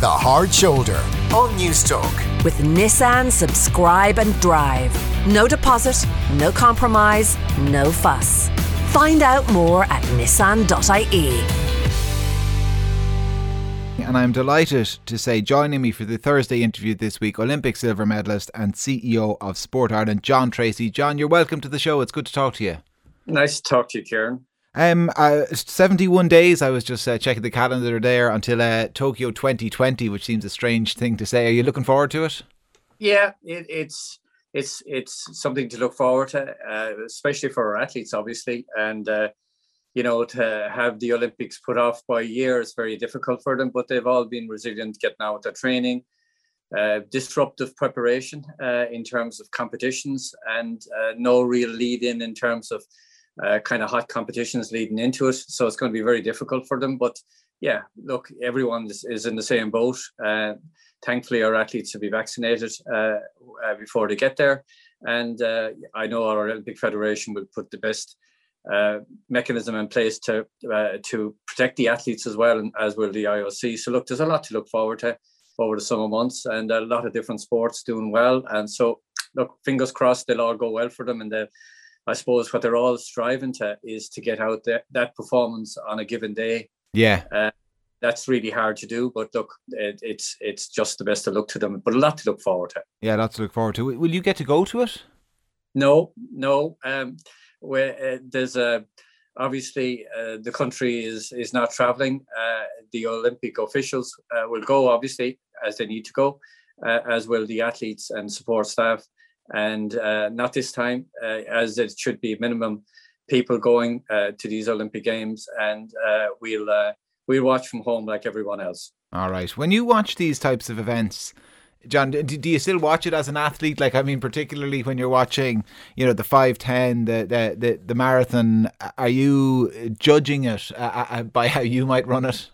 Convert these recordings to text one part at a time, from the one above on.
The Hard Shoulder on Newstalk. With Nissan Subscribe and Drive. No deposit, no compromise, no fuss. Find out more at nissan.ie. And I'm delighted to say, joining me for the Thursday interview this week, Olympic silver medalist and CEO of Sport Ireland, John Treacy. John, you're welcome to the show. It's good to talk to you. Nice to talk to you, Kieran. Um, uh, 71 days. I was just uh, checking the calendar there until uh, Tokyo 2020, which seems a strange thing to say. Are you looking forward to it? Yeah, it, it's it's it's something to look forward to, uh, especially for our athletes, obviously, and uh, you know to have the Olympics put off by a year is very difficult for them. But they've all been resilient, getting out with their training, uh, disruptive preparation uh, in terms of competitions, and no real lead in in terms of uh, kind of hot competitions leading into it. So it's going to be very difficult for them. But yeah, look, everyone is, in the same boat. Uh, thankfully, our athletes will be vaccinated uh, uh before they get there. And uh, I know our Olympic Federation will put the best uh, mechanism in place to to protect the athletes as well, as will the IOC. So look, there's a lot to look forward to over the summer months, and a lot of different sports doing well. And so, look, fingers crossed, they'll all go well for them, and they'll I suppose what they're all striving to is to get out that, that performance on a given day. Yeah. Uh, that's really hard to do, but look, it, it's it's just the best to look to them, but a lot to look forward to. Yeah, lots to look forward to. Will you get to go to it? No, no. Um, where uh, there's a obviously uh, the country is is not traveling. Uh, the Olympic officials uh, will go, obviously, as they need to go, uh, as will the athletes and support staff and uh, not this time, uh, as it should be minimum people going uh, to these Olympic Games, and uh, we'll uh, we'll watch from home like everyone else. All right. When you watch these types of events. John, do, do you still watch it as an athlete? Like, I mean, particularly when you're watching, you know, the five ten, the the the, the marathon. Are you judging it uh, by how you might run it?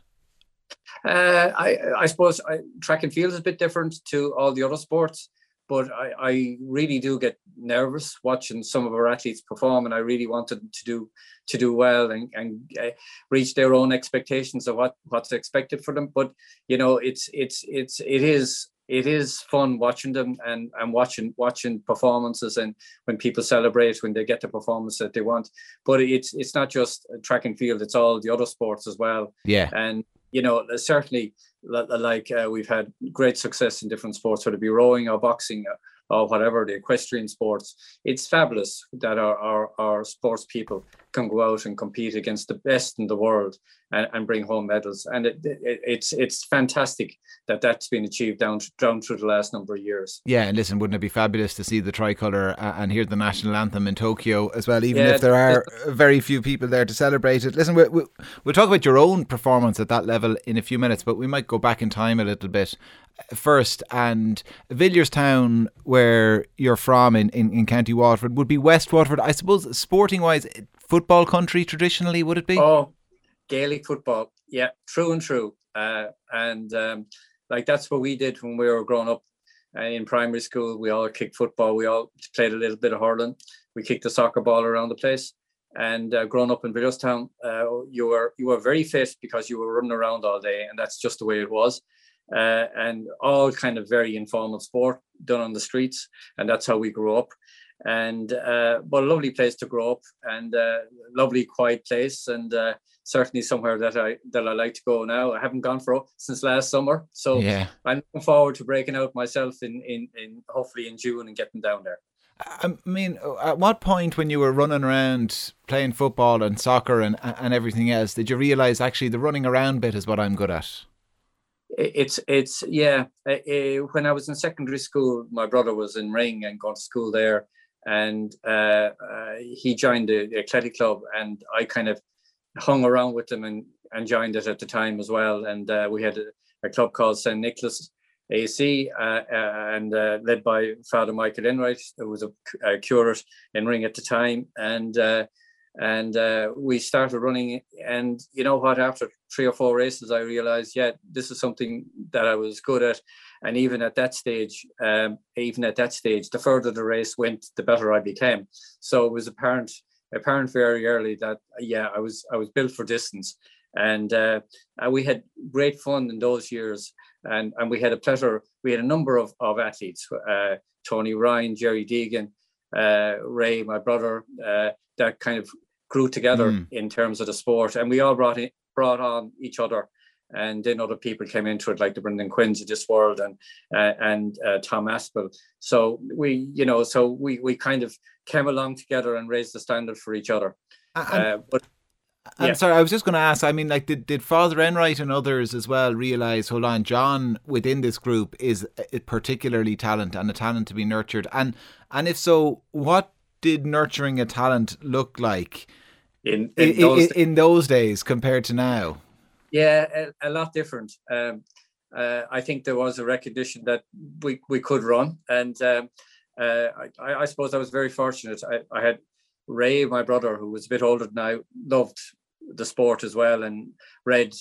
Uh, I, I suppose I, track and field is a bit different to all the other sports but I, I really do get nervous watching some of our athletes perform, and I really wanted to do to do well and, and uh, reach their own expectations of what what's expected for them. But you know, it's it's it's it is it is fun watching them and and watching watching performances and when people celebrate when they get the performance that they want. But it's it's not just track and field; it's all the other sports as well. Yeah, and you know certainly like uh, we've had great success in different sports, whether it be rowing or boxing or whatever the equestrian sports. It's fabulous that our, our, our sports people can go out and compete against the best in the world and, and bring home medals. And it, it, it's it's fantastic that that's been achieved down down through the last number of years. Yeah, and listen, wouldn't it be fabulous to see the tricolour and hear the national anthem in Tokyo as well, even yeah, if there are very few people there to celebrate it. Listen, we, we, we'll talk about your own performance at that level in a few minutes, but we might go back in time a little bit first and Villierstown where you're from in, in, in County Waterford would be West Waterford I suppose sporting wise football country traditionally, would it be? Oh, Gaelic football. Yeah, true and true. Uh, and um, like that's what we did when we were growing up. Uh, in primary school, we all kicked football. We all played a little bit of hurling. We kicked the soccer ball around the place. And uh, growing up in Villierstown, uh, you were you were very fit because you were running around all day, and that's just the way it was. Uh, and all kind of very informal sport done on the streets, and that's how we grew up and uh, but a lovely place to grow up and uh, lovely quiet place and uh, certainly somewhere that I that I like to go now. I haven't gone for since last summer, so yeah. I'm looking forward to breaking out myself in in, in hopefully in June and getting down there. I mean, at what point when you were running around playing football and soccer and and everything else, did you realize actually the running around bit is what I'm good at? It's it's yeah. Uh, when I was in secondary school, my brother was in Ring and going to school there, and uh, uh, he joined the, the athletic club, and I kind of hung around with him and, and joined it at the time as well. And uh, we had a, a, club called St Nicholas AC, uh, uh, and uh, led by Father Michael Enright, who was a, a curate in Ring at the time, and and we started running. And you know what? After three or four races, I realized, yeah, this is something that I was good at and even at that stage, um, even at that stage, the further the race went, the better I became. So it was apparent, apparent very early that yeah, I was I was built for distance, and uh, we had great fun in those years. and and we had a pleasure. We had a number of of athletes: uh, Tony Ryan, Jerry Deegan, uh, Ray, my brother. Uh, that kind of grew together mm. in terms of the sport, and we all brought in, brought on each other. And then other people came into it, like the Brendan Quinns of this world, and uh, and uh, Tom Aspel. So we, you know, so we we kind of came along together and raised the standard for each other. Uh, but I'm yeah. sorry, I was just going to ask. I mean, like, did, did Father Enright and others as well realize? Hold on, John within this group is particularly talent and a talent to be nurtured. And and if so, what did nurturing a talent look like in in, in, those, in those, days compared to now? Yeah, a, a lot different. Um, uh, I think there was a recognition that we we could run, and um, uh, I, I, suppose I was very fortunate. I, I had Ray, my brother, who was a bit older than I, loved the sport as well and read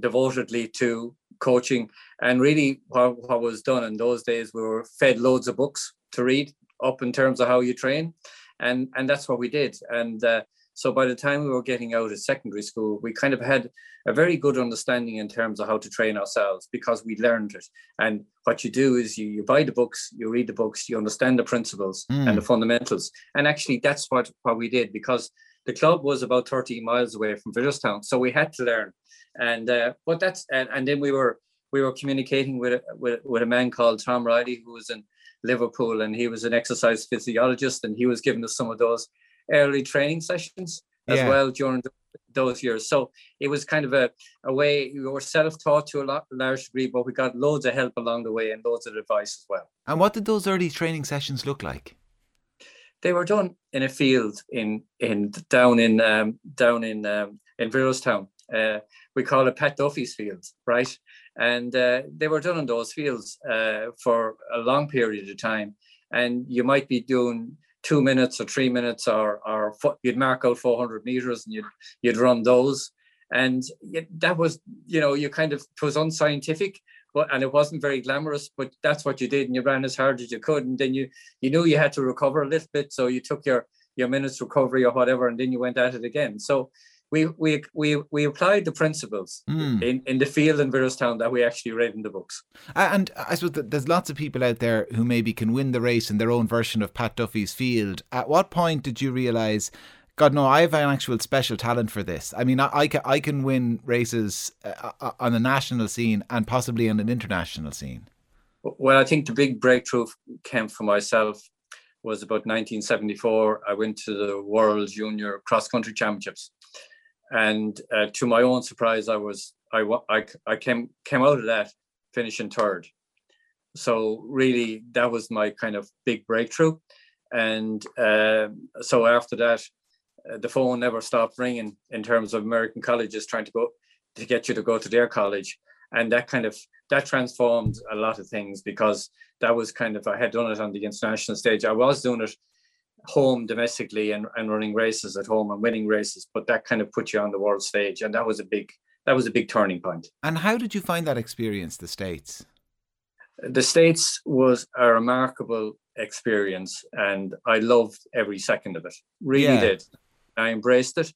devotedly to coaching. And really, what, what was done in those days, we were fed loads of books to read up in terms of how you train, and and that's what we did. And uh, so by the time we were getting out of secondary school, we kind of had a very good understanding in terms of how to train ourselves because we learned it. And what you do is you, you buy the books, you read the books, you understand the principles mm. and the fundamentals. And actually, that's what, what we did because the club was about 30 miles away from Villierstown. So we had to learn. And uh, but that's and, and then we were we were communicating with, with with a man called Tom Riley who was in Liverpool and he was an exercise physiologist and he was giving us some of those early training sessions as yeah. well during those years. So it was kind of a, a way you were self-taught to a lot, large degree, but we got loads of help along the way and loads of advice as well. And what did those early training sessions look like? They were done in a field in in down in um, down in um, in Town. Uh, we call it Pat Duffy's fields, right? And uh, they were done in those fields uh, for a long period of time. And you might be doing two minutes or three minutes or or you'd mark out 400 meters and you'd you'd run those. And that was you know you kind of it was unscientific but and it wasn't very glamorous but that's what you did and you ran as hard as you could. And then you you knew you had to recover a little bit so you took your your minutes recovery or whatever and then you went at it again. So we we we we applied the principles mm. in, in the field in Town that we actually read in the books. And I suppose that there's lots of people out there who maybe can win the race in their own version of Pat Duffy's field. At what point did you realise? God, no, I have an actual special talent for this. I mean, I, I, can, I can win races uh, uh on a national scene and possibly on an international scene. Well, I think the big breakthrough came for myself was about 1974. I went to the World Junior Cross Country Championships and uh, to my own surprise, I was I, I, I came came out of that finishing third. So really, that was my kind of big breakthrough. And uh, so after that, uh, the phone never stopped ringing in terms of American colleges trying to go to get you to go to their college, and that kind of that transformed a lot of things because that was kind of I had done it on the international stage. I was doing it home domestically and, and running races at home and winning races, but that kind of put you on the world stage. And that was a big that was a big turning point. And how did you find that experience, the States? The States was a remarkable experience and I loved every second of it. Really yeah. did. I embraced it.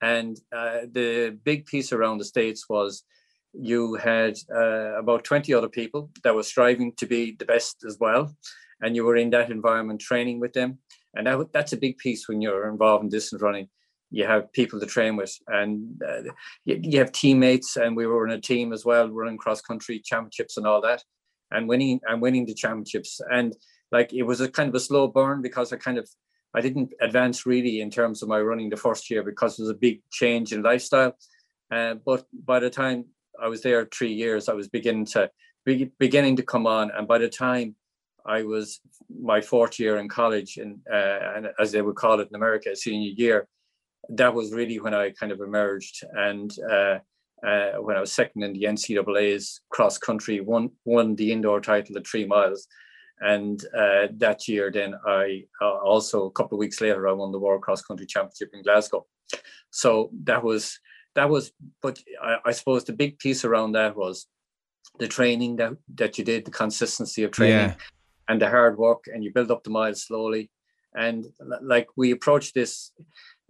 And uh, the big piece around the States was you had uh, about 20 other people that were striving to be the best as well. And you were in that environment training with them and that, that's a big piece when you're involved in distance running. You have people to train with and uh, you, you, have teammates and we were in a team as well running cross country championships and all that and winning and winning the championships. And like it was a kind of a slow burn because i kind of i didn't advance really in terms of my running the first year because it was a big change in lifestyle. Uh, but by the time i was there three years i was beginning to be, beginning to come on. And by the time I was my fourth year in college, and uh, and as they would call it in America, senior year. That was really when I kind of emerged, and uh, uh, when I was second in the NCAA's cross country, won won the indoor title at three miles, and uh, that year then I uh, also a couple of weeks later I won the World Cross Country Championship in Glasgow. So that was that was, but I, I suppose the big piece around that was the training that that you did, the consistency of training, yeah and the hard work and you build up the miles slowly. And like we approach this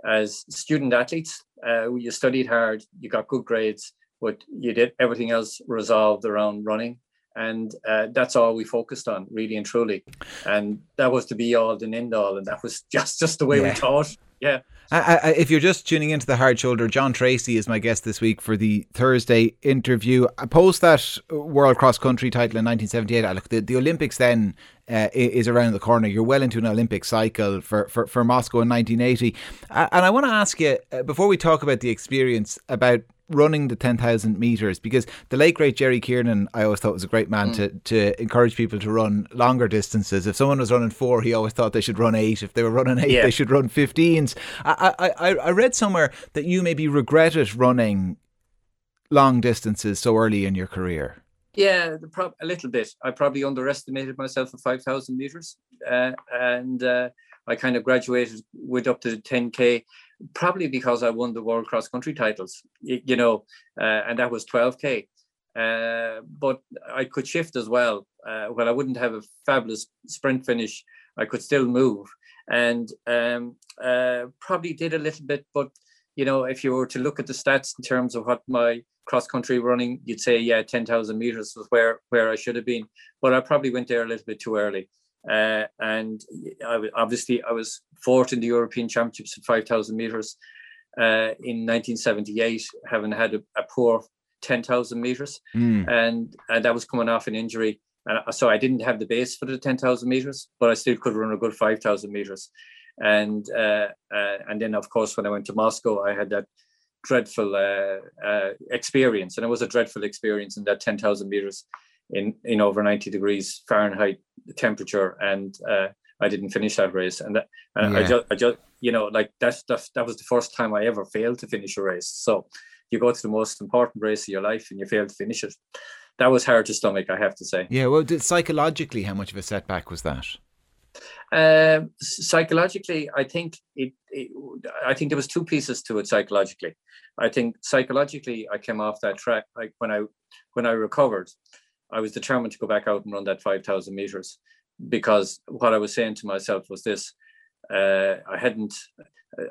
as student athletes. Uh, you studied hard you got good grades but you did everything else resolved around running. And uh, that's all we focused on really and truly. And that was to be all and end all and that was just just the way yeah. we taught. Yeah I, I, if you're just tuning into the hard shoulder, John Treacy is my guest this week for the Thursday interview. I post that World Cross Country title in 1978. I look the, the Olympics then uh, is around the corner. You're well into an Olympic cycle for, for, for Moscow in 1980. And I want to ask you, uh, before we talk about the experience, about running the 10,000 metres because the late great Jerry Kiernan I always thought was a great man mm. to, to encourage people to run longer distances if someone was running four he always thought they should run eight if they were running eight yeah. they should run 15s I, I, I read somewhere that you maybe regretted running long distances so early in your career yeah, a little bit. I probably underestimated myself at 5,000 meters. Uh, and uh, I kind of graduated with up to 10K probably because I won the world cross country titles, you know, uh, and that was 12k. Uh, but I could shift as well. Uh, well, I wouldn't have a fabulous sprint finish. I could still move, and um, uh, probably did a little bit. But you know, if you were to look at the stats in terms of what my cross country running, you'd say, yeah, ten thousand meters was where where I should have been. But I probably went there a little bit too early. Uh, and I, obviously, I was fourth in the European Championships at 5,000 meters uh, in 1978, having had a, a poor 10,000 meters, mm. and and that was coming off an injury. And so I didn't have the base for the 10,000 meters, but I still could run a good 5,000 meters. And uh, uh, and then, of course, when I went to Moscow, I had that dreadful uh, uh, experience, and it was a dreadful experience in that 10,000 meters in in over 90 degrees Fahrenheit temperature, and uh, I didn't finish that race. And, that, and yeah. I just, I just, you know, like that's, that that was the first time I ever failed to finish a race. So you go to the most important race of your life and you fail to finish it. That was hard to stomach, I have to say. Yeah, well, psychologically, how much of a setback was that? Um, psychologically, I think it, it, I think there was two pieces to it. Psychologically, I think psychologically, I came off that track. Like when I when I recovered, I was determined to go back out and run that 5,000 meters because what I was saying to myself was this uh, I hadn't,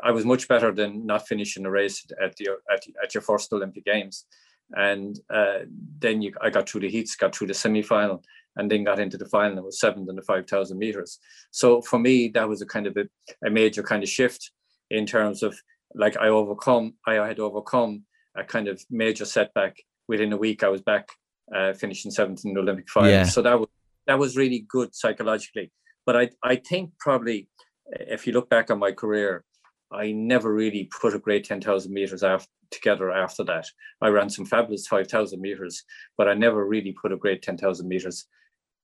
I was much better than not finishing a race at, the, at, at your first Olympic Games. And uh, then you, I got through the heats, got through the semi final, and then got into the final. It was seventh in the 5,000 meters. So for me, that was a kind of a, a major kind of shift in terms of like I overcome, I had overcome a kind of major setback. Within a week, I was back uh, finishing seventh in the Olympic final. Yeah. So that was that was really good psychologically. But I I think probably if you look back on my career, I never really put a great ten thousand meters after, together after that. I ran some fabulous five thousand meters, but I never really put a great ten thousand meters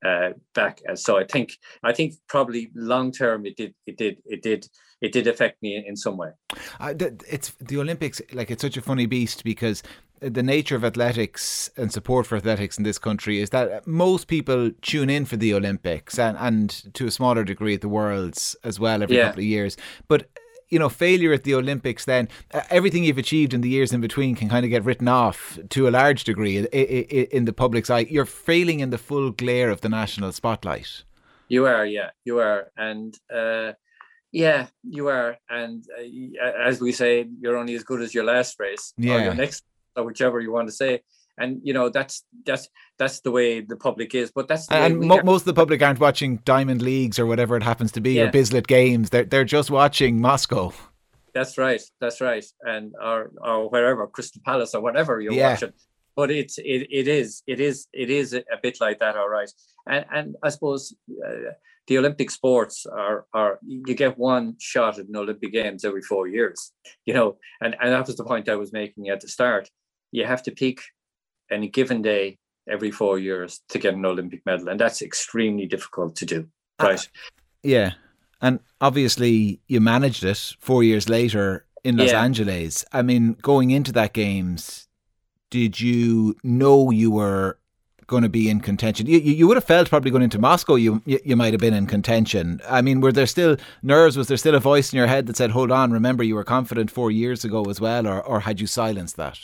uh, back. So I think I think probably long term it did it did it did it did affect me in some way. Uh, it's the Olympics. Like it's such a funny beast because the nature of athletics and support for athletics in this country is that most people tune in for the Olympics and, and to a smaller degree at the Worlds as well every yeah. couple of years. But you know, failure at the Olympics, then uh, everything you've achieved in the years in between can kind of get written off to a large degree in, in, in the public's eye. You're failing in the full glare of the national spotlight. You are, yeah, you are, and uh, yeah, you are, and uh, as we say, you're only as good as your last race yeah. or your next or whichever you want to say. And you know that's that's that's the way the public is but that's and mo- most of the public aren't watching diamond leagues or whatever it happens to be yeah. or bislett games. They're, they're just watching moscow. That's right that's right. And or or wherever crystal palace or whatever you're yeah. watching. But it's it, it is it is it is a bit like that all right. And and i suppose uh, the olympic sports are are you get one shot at an olympic games every four years you know. And and that was the point i was making at the start you have to peak any given day every four years to get an Olympic medal, and that's extremely difficult to do. Uh, right? Uh, yeah, and obviously you managed it four years later in Los yeah. Angeles. I mean, going into that games, did you know you were going to be in contention? You, you would have felt probably going into Moscow, you, you, you might have been in contention. I mean, were there still nerves? Was there still a voice in your head that said, "Hold on, remember you were confident four years ago as well," or or had you silenced that?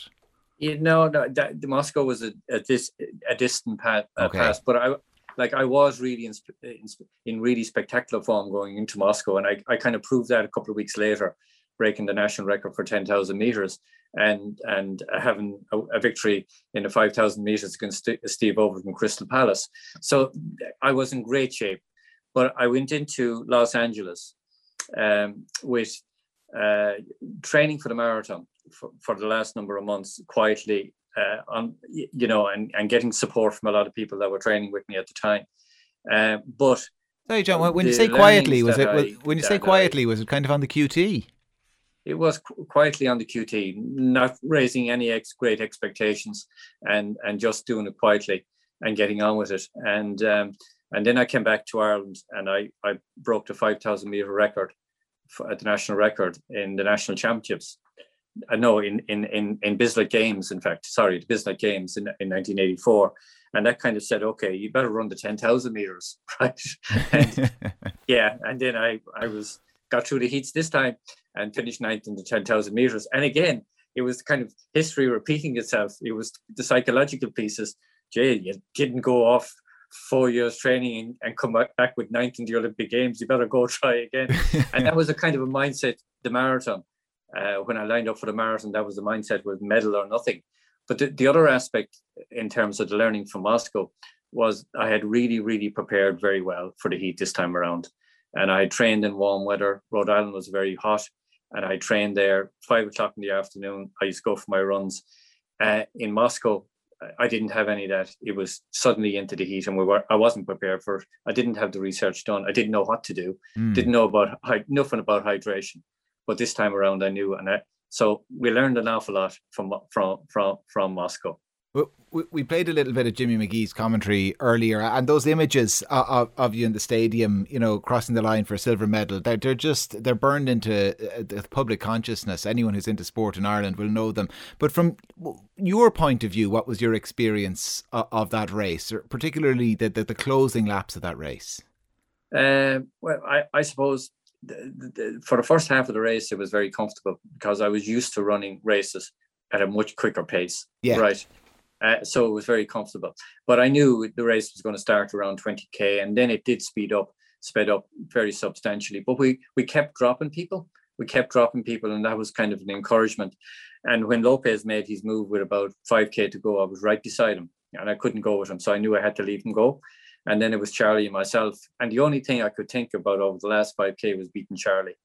You know, no, that, Moscow was a, a, dis, a distant past, okay. past, but I like I was really in, in, in really spectacular form going into Moscow, and I, I kind of proved that a couple of weeks later breaking the national record for 10,000 meters and and having a, a victory in the 5,000 meters against Steve Overton Crystal Palace. So I was in great shape. But I went into Los Angeles um, with uh, training for the marathon for, for, the last number of months quietly uh, on you know and, and getting support from a lot of people that were training with me at the time. Uh, but sorry john when you say quietly was it I, when you say quietly I, was it kind of on the qt it was quietly on the qt not raising any ex- great expectations and and just doing it quietly and getting on with it. And um, and then i came back to ireland and i i broke the 5000 meter record for, at the national record in the national championships uh, know in in in in Bislett Games, in fact, sorry, the Bislett Games in, in 1984, and that kind of said, okay, you better run the 10,000 meters, right? and, yeah, and then I I was got through the heats this time and finished ninth in the 10,000 meters, and again, it was kind of history repeating itself. It was the psychological pieces. Jay, you didn't go off four years training and come back with ninth in the Olympic Games. You better go try again. and that was a kind of a mindset. The marathon uh, when I lined up for the marathon, that was the mindset was medal or nothing. But the, the other aspect in terms of the learning from Moscow was I had really, really prepared very well for the heat this time around. And I trained in warm weather. Rhode Island was very hot. And I trained there five o'clock in the afternoon. I used to go for my runs. Uh, in Moscow, I didn't have any of that. It was suddenly into the heat, and we were. I wasn't prepared for it. I didn't have the research done. I didn't know what to do. Mm. Didn't know about nothing about hydration but this time around I knew, and I, so we learned an awful lot from from from from Moscow. We played a little bit of Jimmy McGee's commentary earlier, and those images of, of you in the stadium, you know, crossing the line for a silver medal, they're, they're just they're burned into uh, the public consciousness. Anyone who's into sport in Ireland will know them. But from your point of view, what was your experience of, of that race, particularly the, the, the closing laps of that race? Um, well, I, I suppose the, the, for the first half of the race, it was very comfortable because I was used to running races at a much quicker pace. Yeah. Right. Uh, so it was very comfortable. But I knew the race was going to start around 20k, and then it did speed up, sped up very substantially. But we we kept dropping people. We kept dropping people, and that was kind of an encouragement. And when Lopes made his move with about 5k to go, I was right beside him, and I couldn't go with him, so I knew I had to leave him go and then it was Charlie and myself. And the only thing I could think about over the last 5K was beating Charlie,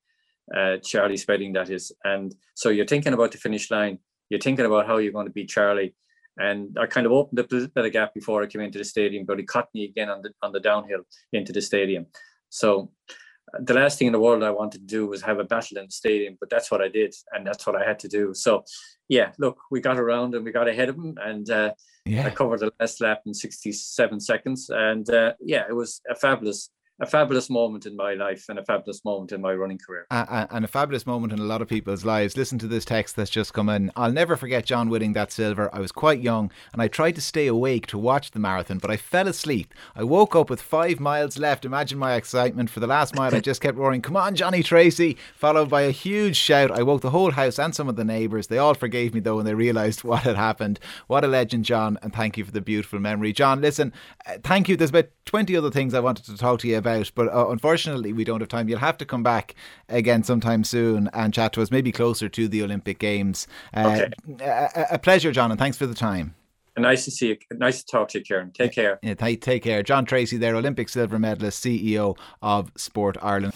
uh, Charlie Spedding, that is. And so you're thinking about the finish line, you're thinking about how you're going to beat Charlie. And I kind of opened up a bit of gap before I came into the stadium, but he caught me again on the on the downhill into the stadium. So uh, the last thing in the world I wanted to do was have a battle in the stadium, but that's what I did, and that's what I had to do. So, yeah, look, we got around and we got ahead of him, and uh, yeah. I covered the last lap in 67 seconds. And uh, yeah, it was a fabulous a fabulous moment in my life and a fabulous moment in my running career. Uh, and a fabulous moment in a lot of people's lives. Listen to this text that's just come in. I'll never forget John winning that silver. I was quite young and I tried to stay awake to watch the marathon, but I fell asleep. I woke up with five miles left. Imagine my excitement. For the last mile, I just kept roaring, Come on, Johnny Treacy, followed by a huge shout. I woke the whole house and some of the neighbours. They all forgave me though when they realised what had happened. What a legend, John, and thank you for the beautiful memory. John, listen, uh, thank you. There's about 20 other things I wanted to talk to you about But uh, unfortunately, we don't have time. You'll have to come back again sometime soon and chat to us, maybe closer to the Olympic Games. Uh, okay. a, a pleasure, John, and thanks for the time. Nice to see you. Nice to talk to you, Karen. Take care. Yeah, take care. John Treacy there, Olympic silver medalist, CEO of Sport Ireland.